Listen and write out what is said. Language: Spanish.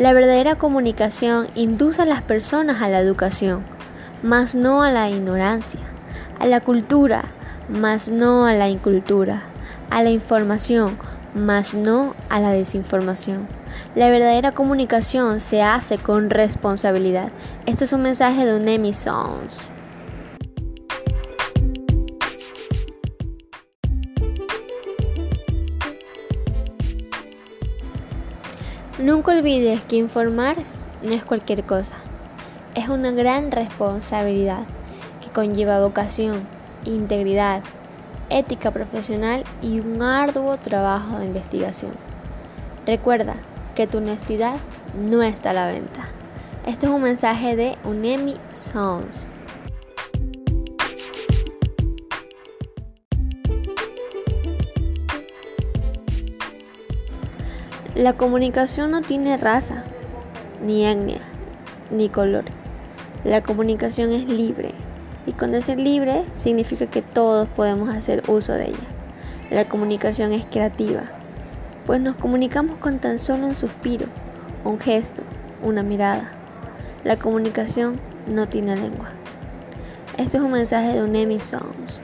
La verdadera comunicación induce a las personas a la educación, mas no a la ignorancia, a la cultura, mas no a la incultura, a la información, mas no a la desinformación. La verdadera comunicación se hace con responsabilidad. Esto es un mensaje de Unemi Sons. Nunca olvides que informar no es cualquier cosa. Es una gran responsabilidad que conlleva vocación, integridad, ética profesional y un arduo trabajo de investigación. Recuerda que tu honestidad no está a la venta. Este es un mensaje de Unemi Sounds. La comunicación no tiene raza, ni etnia, ni color. La comunicación es libre y con ser libre significa que todos podemos hacer uso de ella. La comunicación es creativa, pues nos comunicamos con tan solo un suspiro, un gesto, una mirada. La comunicación no tiene lengua. Este es un mensaje de Unemi Songs.